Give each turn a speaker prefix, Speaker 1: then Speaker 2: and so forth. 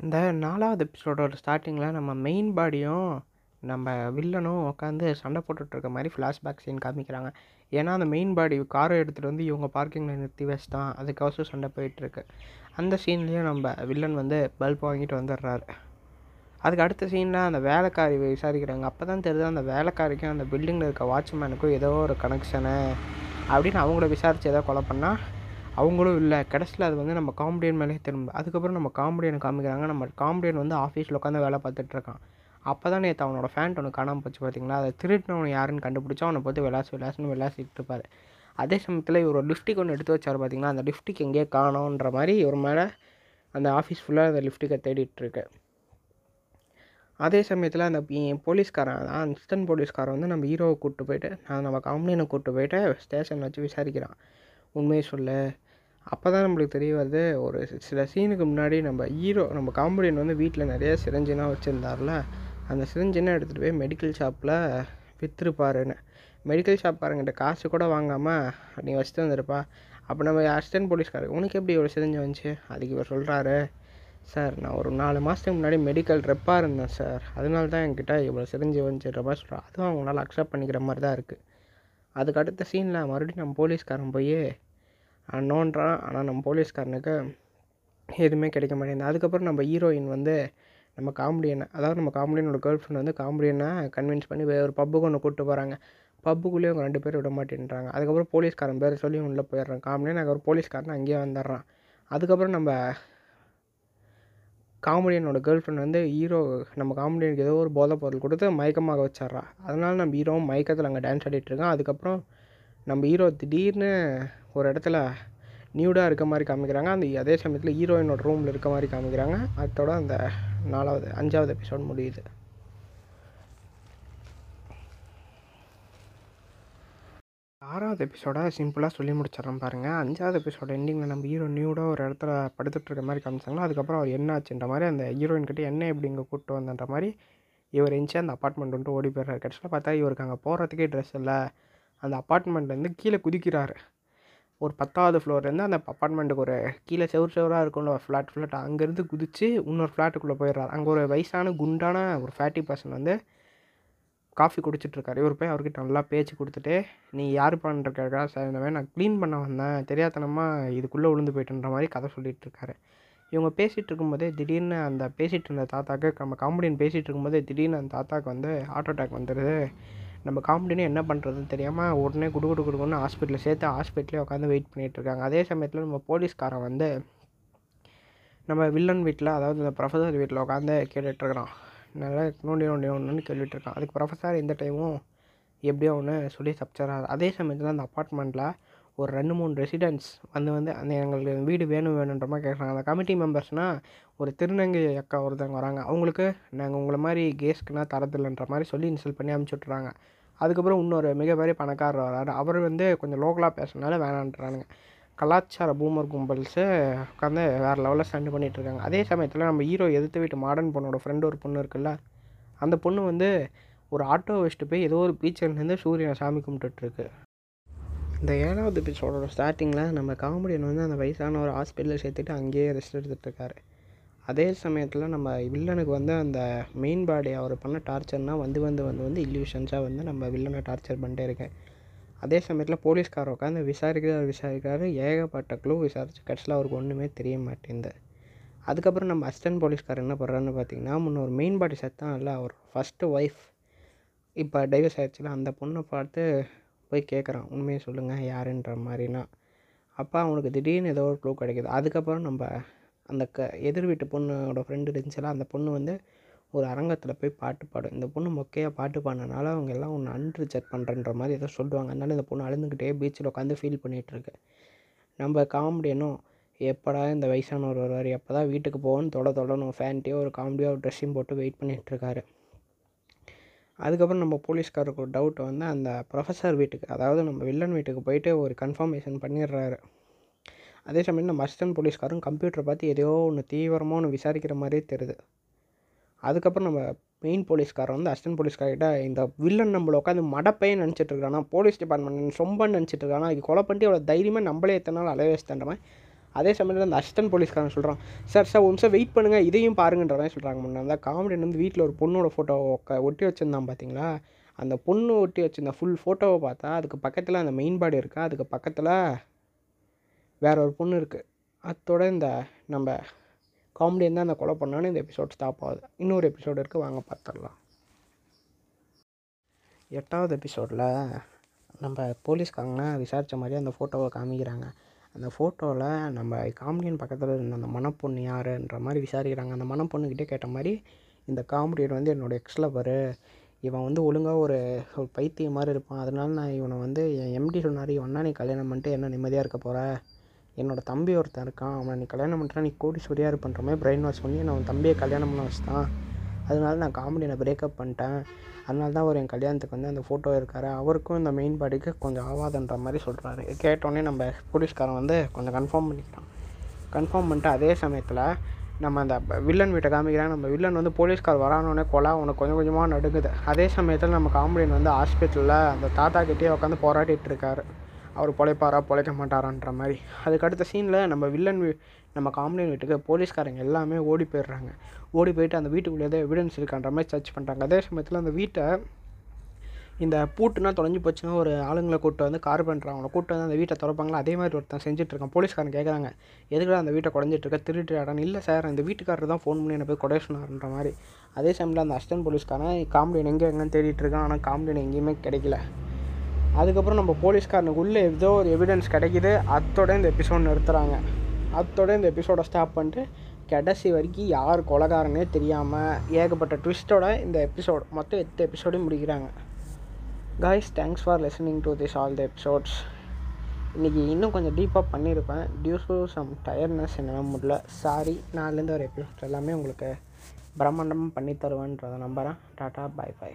Speaker 1: இந்த நாலாவது எபிசோடோட ஸ்டார்டிங்கில் நம்ம மெயின் பாடியும் நம்ம வில்லனும் உட்காந்து சண்டை போட்டுட்டு இருக்க மாதிரி ஃப்ளாஷ்பேக் சீன் காமிக்கிறாங்க. ஏன்னா அந்த மெயின் பாடி காரை எடுத்துகிட்டு வந்து இவங்க பார்க்கிங்கில் நிறுத்தி வச்சுட்டான் அதுக்கோசம் சண்டை போயிட்டுருக்கு அந்த சீன்லேயும் நம்ம வில்லன் வந்து பல்ப் வாங்கிட்டு வந்துடுறாரு. அதுக்கு அடுத்த சீனில் அந்த வேலைக்காரி விசாரிக்கிறாங்க. அப்போ தான் தெரியுது அந்த வேலைக்காரிக்கும் அந்த பில்டிங்கில் இருக்க வாட்ச்மேனுக்கும் ஏதோ ஒரு கனெக்ஷனு அப்படின்னு அவங்கள விசாரித்து ஏதோ கொலை பண்ணால் அவங்களும் இல்லை. கடைசியில் அது வந்து நம்ம காமெடியன் மேலே திரும்ப அதுக்கப்புறம் நம்ம காமெடியனை காமிக்கிறாங்க. நம்ம காமெடியன் வந்து ஆஃபீஸில் உட்காந்து வேலை பார்த்துட்ருக்கான் அப்போ தான் நேற்று அவனோட ஃபேண்ட் ஒன்று காணாமல் போச்சு பார்த்தீங்களா அதை திருட்டினவன் யாருன்னு கண்டுபிடிச்சா அவனை பார்த்து விளாசு விளாசுன்னு விளாசிட்டு இருப்பார். அதே சமயத்தில் இவர் ஒரு லிப்ஸ்டிக் ஒன்று எடுத்து வச்சார் பார்த்தீங்களா அந்த லிப்டிக் எங்கேயே காணோன்ற மாதிரி இவர் மேலே அந்த ஆஃபீஸ் ஃபுல்லாக அந்த லிப்ஸ்டிக்கை தேடிட்டுருக்கு அதே சமயத்தில் அந்த போலீஸ்காரன் போலீஸ்காரன் அசிஸ்டன்ட் போலீஸ்காரன் வந்து நம்ம ஹீரோவை கூப்பிட்டு போயிட்டு நான் நம்ம காமெடியனை கூப்பிட்டு போயிட்டு ஸ்டேஷன் வச்சு விசாரிக்கிறான். உண்மையை சொல்லு. அப்போ தான் நம்மளுக்கு தெரிய வருது ஒரு சில சீனுக்கு முன்னாடி நம்ம ஹீரோ நம்ம காமெடியன் வந்து வீட்டில் நிறைய சிரஞ்சினாக வச்சுருந்தார்ல அந்த சிரஞ்சினை எடுத்துகிட்டு போய் மெடிக்கல் ஷாப்பில் விற்றுருப்பாருன்னு மெடிக்கல் ஷாப்காரங்கிட்ட காசு கூட வாங்காமல் நீ வச்சுட்டு வந்திருப்பா. அப்போ நம்ம அசிஸ்டன்ட் போலீஸ்காரர் உனக்கு எப்படி ஒரு சிரஞ்சு வந்துச்சு? அதுக்கு இவர் சொல்கிறாரு சார் நான் ஒரு நாலு மாதத்துக்கு முன்னாடி மெடிக்கல் ரெப்பாக இருந்தேன் சார். அதனால தான் என்கிட்ட இவ்வளோ சிரஞ்சு வந்துச்சுன்ற மாதிரி சொல்கிறேன் அதுவும் அவங்களால அக்செப்ட் பண்ணிக்கிற மாதிரி தான் இருக்குது அதுக்கு அடுத்த சீனில் மறுபடியும் நம்ம போலீஸ்காரன் போய் நோண்டுறான் ஆனால் நம்ம போலீஸ்காரனுக்கு எதுவுமே கிடைக்க மாட்டேங்குது. அதுக்கப்புறம் நம்ம ஹீரோயின் வந்து நம்ம காமெடியனை அதாவது நம்ம காமெடியனோட கேர்ள் ஃப்ரெண்ட் வந்து காமெடியனை கன்வின்ஸ் பண்ணி வேற ஒரு பப்புக்கு ஒன்று கூப்பிட்டு போகிறாங்க பப்புக்குள்ளேயே அவங்க ரெண்டு பேரும் விட மாட்டேன்றாங்க. அதுக்கப்புறம் போலீஸ்காரன் பேர் சொல்லி உள்ளே போயிடுறான். காமெடியன் அதுக்கப்புறம் போலீஸ்காரன் அங்கேயே வந்துடுறான். அதுக்கப்புறம் நம்ம காமெடியனோட கேர்ள் ஃப்ரெண்ட் வந்து ஹீரோ நம்ம காமெடியனுக்கு ஏதோ ஒரு போதை பொருள் கொடுத்து மயக்கமாக வச்சிட்றா. அதனால் நம்ம ஹீரோவும் மயக்கத்தில் அங்கே டான்ஸ் ஆடிட்டுருக்கான் அதுக்கப்புறம் நம்ம ஹீரோ திடீர்னு ஒரு இடத்துல நியூடாக இருக்க மாதிரி காமிக்கிறாங்க. அந்த அதே சமயத்தில் ஹீரோயினோட ரூமில் இருக்க மாதிரி காமிக்கிறாங்க. அதோட அந்த நாலாவது அஞ்சாவது எபிசோட் முடியுது. ஆறாவது எபிசோட சிம்பிளாக சொல்லி முடிச்சிடறேன் பாருங்கள் அஞ்சாவது எபிசோட எண்டிங்கில் நம்ம ஹீரோ நியூடாக ஒரு இடத்துல படுத்துட்டு இருக்க மாதிரி காமிச்சாங்களோ? அதுக்கப்புறம் அவர் என்ன ஆச்சுன்ற மாதிரி அந்த ஹீரோயின் கிட்டே என்ன எப்படி இங்கே கூப்பிட்டு வந்தன்ற மாதிரி இவர் எஞ்சி அந்த அப்பார்ட்மெண்ட் வந்துட்டு ஓடி போயிடுறாரு. கடைசியில் பார்த்தா இவருக்கு அங்கே போகிறதுக்கே ட்ரெஸ் இல்லை. அந்த அப்பார்ட்மெண்ட்லேருந்து கீழே குதிக்கிறாரு. ஒரு பத்தாவது ஃப்ளோர்லேருந்து அந்த அப்பார்ட்மெண்ட்டுக்கு ஒரு கீழே செவர் செவராக இருக்கும்ல ஃப்ளாட் ஃப்ளாட் அங்கேருந்து குதித்து இன்னொரு ஃப்ளாட்டுக்குள்ளே போயிடுறாரு. அங்கே ஒரு வயசான குண்டான ஒரு ஃபேட்டி பர்சன் வந்து காஃபி குடிச்சிட்ருக்காரு இவர் போய் அவர்கிட்ட நல்லா பேச்சு கொடுத்துட்டு நீ யார் பண்ணுறக்கா சார்? இந்த மாதிரி நான் க்ளீன் பண்ண வந்தேன். தெரியாதனமாக இதுக்குள்ளே விழுந்து போயிட்டுன்ற மாதிரி கதை சொல்லிகிட்டு இருக்காரு. இவங்க பேசிகிட்டு இருக்கும்போதே திடீர்னு அந்த பேசிகிட்டு இருந்த தாத்தாக்கு நம்ம காமெடியன் பேசிகிட்டு இருக்கும்போதே திடீர்னு அந்த தாத்தாக்கு வந்து ஹார்ட் அட்டாக் வந்துடுது நம்ம காமெடினே என்ன பண்ணுறதுன்னு தெரியாமல் உடனே குடு குடு குடுக்குன்னு ஹாஸ்பிட்டலில் சேர்த்து ஹாஸ்பிட்டலே உட்காந்து வெயிட் பண்ணிகிட்ருக்காங்க இருக்காங்க. அதே சமயத்தில் நம்ம போலீஸ்காரன் வந்து நம்ம வில்லன் வீட்டில் அதாவது இந்த ப்ரொஃபஸர் வீட்டில் உட்காந்து கேட்டுட்ருக்குறான் நல்லா நோண்டி நோண்டி நோண்டுன்னு கேள்விட்டுருக்கான் அதுக்கு ப்ரொஃபஸர் இந்த டைமும் எப்படியோ ஒன்று சொல்லி தப்பிச்சிடறாரு. அதே சமயத்தில் அந்த அப்பார்ட்மெண்ட்டில் ஒரு ரெண்டு மூணு ரெசிடென்ட்ஸ் வந்து வந்து அந்த எங்களுக்கு வீடு வேணும் வேணுன்ற மாதிரி கேட்குறாங்க. அந்த கமிட்டி மெம்பர்ஸ்னால் ஒரு திருநங்கை அக்கா ஒருத்தவங்க வராங்க. அவங்களுக்கு நாங்கள் உங்களை மாதிரி கேஸ்க்குனா தரதில்லைன்ற மாதிரி சொல்லி இன்சல்ட் பண்ணி அமுச்சு விட்றாங்க அதுக்கப்புறம் இன்னொரு மிகப்பெரிய பணக்காரர் வராரு. அவர் வந்து கொஞ்சம் லோக்கலாக பேசுனால வேணான்றானுங்க. கலாச்சார பூமர் கும்பல்ஸு உட்காந்து வேறு லெவலில் ஸ்டாண்ட் பண்ணிகிட்ருக்காங்க இருக்காங்க. அதே சமயத்தில் நம்ம ஹீரோ எதிர்த்து வீட்டு மாடர்ன் பொண்ணோட ஃப்ரெண்டு ஒரு பொண்ணு இருக்குல்ல அந்த பொண்ணு வந்து ஒரு ஆட்டோ வச்சுட்டு போய் ஏதோ ஒரு பீச்சிலேருந்து சூரியனை சாமி கும்பிட்டுட்ருக்கு இந்த ஏழாவது எபிசோடோட ஸ்டார்டிங்கில் நம்ம காமெடியன் வந்து அந்த வயசான ஒரு ஹாஸ்பிட்டலில் சேர்த்துட்டு அங்கேயே ரெஸ்ட் எடுத்துகிட்ருக்காரு அதே சமயத்தில் நம்ம வில்லனுக்கு வந்து அந்த மெயின் பாடி அவர் பண்ண டார்ச்சர்னால் வந்து வந்து வந்து வந்து இல்யூஷன்ஸாக வந்து நம்ம வில்லனை டார்ச்சர் பண்ணிட்டே இருக்கேன். அதே சமயத்தில் போலீஸ்கார் உட்காந்து விசாரிக்கிறார் விசாரிக்கிறாரு. ஏகப்பட்ட க்ளூ விசாரித்து கடைசியில் அவருக்கு ஒன்றுமே தெரிய மாட்டேங்குது. அதுக்கப்புறம் நம்ம அசிஸ்டன்ட் போலீஸ்காரர் என்ன பண்ணுறாருன்னு பார்த்தீங்கன்னா முன்ன ஒரு மெயின் பாடி செத்தான் இல்லை அவர் ஃபஸ்ட்டு ஒய்ஃப் இப்போ டைவர்ஸ் ஆயிடுச்சுல அந்த பொண்ணை பார்த்து போய் கேட்குறான் உண்மையை சொல்லுங்கள் யாருன்ற மாதிரினா அப்போ அவனுக்கு திடீர்னு ஏதோ ஒரு க்ளூ கிடைக்குது. அதுக்கப்புறம் நம்ம அந்த க எதிர் வீட்டு பொண்ணோட ஃப்ரெண்டு இருந்துச்சுல அந்த பொண்ணு வந்து ஒரு அரங்கத்தில் போய் பாட்டு பாடும் இந்த பொண்ணு மொக்கையாக பாட்டு பாடினால அவங்க எல்லாம் ஒன்று அன்று செக் பண்ணுறன்ற மாதிரி ஏதோ சொல்லுவாங்க. அதனால இந்த பொண்ணு அழுதுகிட்டே பீச்சில் உட்காந்து ஃபீல் பண்ணிகிட்ருக்கு நம்ம காமெடியனும் எப்படா இந்த வயசானவர் வருவார்? எப்போ தான் வீட்டுக்கு போகணும்னு தொட தொடணும் ஃபேன்ட்டியோ ஒரு காமெடியோ ஒரு ட்ரெஸ்ஸையும் போட்டு வெயிட் பண்ணிகிட்ருக்காரு அதுக்கப்புறம் நம்ம போலீஸ்காரருக்கு ஒரு டவுட் வந்து அந்த ப்ரொஃபஸர் வீட்டுக்கு அதாவது நம்ம வில்லன் வீட்டுக்கு போயிட்டு ஒரு கன்ஃபர்மேஷன் பண்ணிடுறாரு. அதே சமயம் நம்ம அசிஸ்டன்ட் போலீஸ்காரும் கம்ப்யூட்டரை பார்த்து எதையோ ஒன்று தீவிரமாக ஒன்று விசாரிக்கிற மாதிரியே தெரியுது. அதுக்கப்புறம் நம்ம மெயின் போலீஸ்காரர் வந்து அசிஸ்டன்ட் போலீஸ்கார்கிட்ட இந்த வில்லன் நம்மளை உட்காந்து மடப்பையன் நினச்சிட்டு இருக்கானா போலீஸ் டிபார்ட்மெண்ட் ரொம்ப நினச்சிட்டு இருக்கானா அதுக்கு கொலை பண்ணிட்டு அவ்வளோ தைரியமாக நம்மளே எத்தனை நாள் அலைய வச்சுன்ற அதே சமயத்தில் அந்த அசிஸ்டன்ட் போலீஸ்காரன் சொல்கிறான் சார் சார் ஒரு நிமிஷம் வெயிட் பண்ணுங்கள் இதையும் பாருங்கன்ற மாதிரி சொல்கிறாங்க முன்னே. அந்த காமெடியன் வந்து வீட்டில் ஒரு பொண்ணோட ஃபோட்டோ ஒட்டி வச்சுருந்தான் பார்த்தீங்களா அந்த பொண்ணு ஒட்டி வச்சுருந்த ஃபுல் ஃபோட்டோவை பார்த்தா அதுக்கு பக்கத்தில் அந்த மெயின் பாடி இருக்குது அதுக்கு பக்கத்தில் வேற ஒரு பொண்ணு இருக்குது அதோட இந்த நம்ம காமெடியன் தான் அந்த கொலை பண்ணான்னு இந்த எபிசோட் ஸ்டாப் ஆகுது. இன்னொரு எபிசோடு இருக்குது வாங்க பார்த்துடலாம் எட்டாவது எபிசோடில் நம்ம போலீஸ்காரங்கன்னா விசாரித்த மாதிரி அந்த ஃபோட்டோவை காமிக்கிறாங்க. அந்த ஃபோட்டோவில் நம்ம காமெடியன் பக்கத்தில் இருந்த அந்த மணப்பொண்ணு யாருன்ற மாதிரி விசாரிக்கிறாங்க. அந்த மணப்பொண்ணுக்கிட்டே கேட்ட மாதிரி இந்த காமெடியன் வந்து என்னோட எக்ஸ் லவர் இவன் வந்து ஒழுங்காக ஒரு ஒரு பைத்தியம் மாதிரி இருப்பான். அதனால நான் இவனை வந்து என் எம்டி சொன்னார் இவன்னா நீ கல்யாணம் பண்ணிட்டு என்ன நிம்மதியாக இருக்க போகிற என்னோடய தம்பி ஒருத்தன் இருக்கான். அவனை நீ கல்யாணம் பண்ணுறா நீ கோடீஸ்வரியாக இருப்பன்ற மாதிரி பிரெயின் வாஷ் பண்ணி நான் அவன் தம்பியை கல்யாணம் பண்ண வச்சுட்டான். அதனால நான் காமெடியனை பிரேக்கப் பண்ணிட்டேன். அதனால தான் அவர் என் கல்யாணத்துக்கு வந்து அந்த ஃபோட்டோ இருக்கார் அவருக்கும் இந்த மெயின் பாடிக்கு கொஞ்சம் ஆகாதுன்ற மாதிரி சொல்கிறாரு கேட்டோடனே நம்ம போலீஸ்காரன் வந்து கொஞ்சம் கன்ஃபார்ம் பண்ணிக்கிட்டான் கன்ஃபார்ம் பண்ணிட்டு அதே சமயத்தில் நம்ம அந்த வில்லன் வீட்டை காமிக்கிறாங்க. நம்ம வில்லன் வந்து போலீஸ்கார் வரானோடனே கொலா உனக்கு கொஞ்சம் கொஞ்சமாக நடுங்குது. அதே சமயத்தில் நம்ம காமெடியன் வந்து ஹாஸ்பிட்டலில் அந்த தாத்தா கிட்டேயே உட்காந்து போராடிட்டு இருக்காரு. அவர் பொழைப்பாரா பொழைக்க மாட்டாரான்ற மாதிரி. அதுக்கு அடுத்த சீனில் நம்ம வில்லன் நம்ம காமெடியன் வீட்டுக்கு போலீஸ்காரங்க எல்லாமே ஓடி போயிடுறாங்க. ஓடி போயிட்டு அந்த வீட்டுக்குள்ளே ஏதோ எவிடன்ஸ் இருக்கான்ற மாதிரி சர்ச் பண்ணுறாங்க அதே சமயத்தில் அந்த வீட்டை இந்த பூட்டுனா தொலைஞ்சு போச்சுன்னா ஒரு ஆளுங்களை கூப்பிட்டு வந்து கார் பண்ணுறாங்க கூப்பிட்டு வந்து அந்த வீட்டை திறப்பாங்களா? அதே மாதிரி ஒருத்தன் செஞ்சுட்டு போலீஸ்காரன் கேட்குறாங்க எதுக்குடா அந்த வீட்டை குறைஞ்சிட்ருக்க திருட்டு இடம். இல்லை சார் அந்த வீட்டுக்காரர் தான் ஃபோன் பண்ணி என்னை போய் கொடை சொன்னார்ன்ற மாதிரி. அதே சமயத்தில் அந்த அஸ்டன் போலீஸ்காரன் காமெடியன் எங்கே எங்கேன்னு தேடிட்டு இருக்கான். ஆனால் காமெடியன் எங்கேயுமே கிடைக்கல. அதுக்கப்புறம் நம்ம போலீஸ்காரனுக்கு உள்ளே ஏதோ ஒரு எவிடன்ஸ் கிடைக்கிது. அத்தோட இந்த எபிசோட் நிறுத்துகிறாங்க அத்தோட இந்த எபிசோடை ஸ்டாப் பண்ணிட்டு கடைசி வரைக்கும் யார் கொலகாரனே தெரியாமல் ஏகப்பட்ட ட்விஸ்ட்டோட இந்த எபிசோட் மொத்தம் எட்டு எபிசோடையும் முடிக்கிறாங்க. Guys thanks for listening to this all the episodes இன்றைக்கி இன்னும் கொஞ்சம் டீப்பாக பண்ணியிருப்பேன். டியூ டு சம் டயர்ட்னஸ் என்னால் முடியல. சாரி நான்லேருந்து ஒரு எபிசோட் எல்லாமே உங்களுக்கு பிரம்மாண்டமாக பண்ணி தருவேன்றதை நம்புகிறேன் டாட்டா பாய் பாய்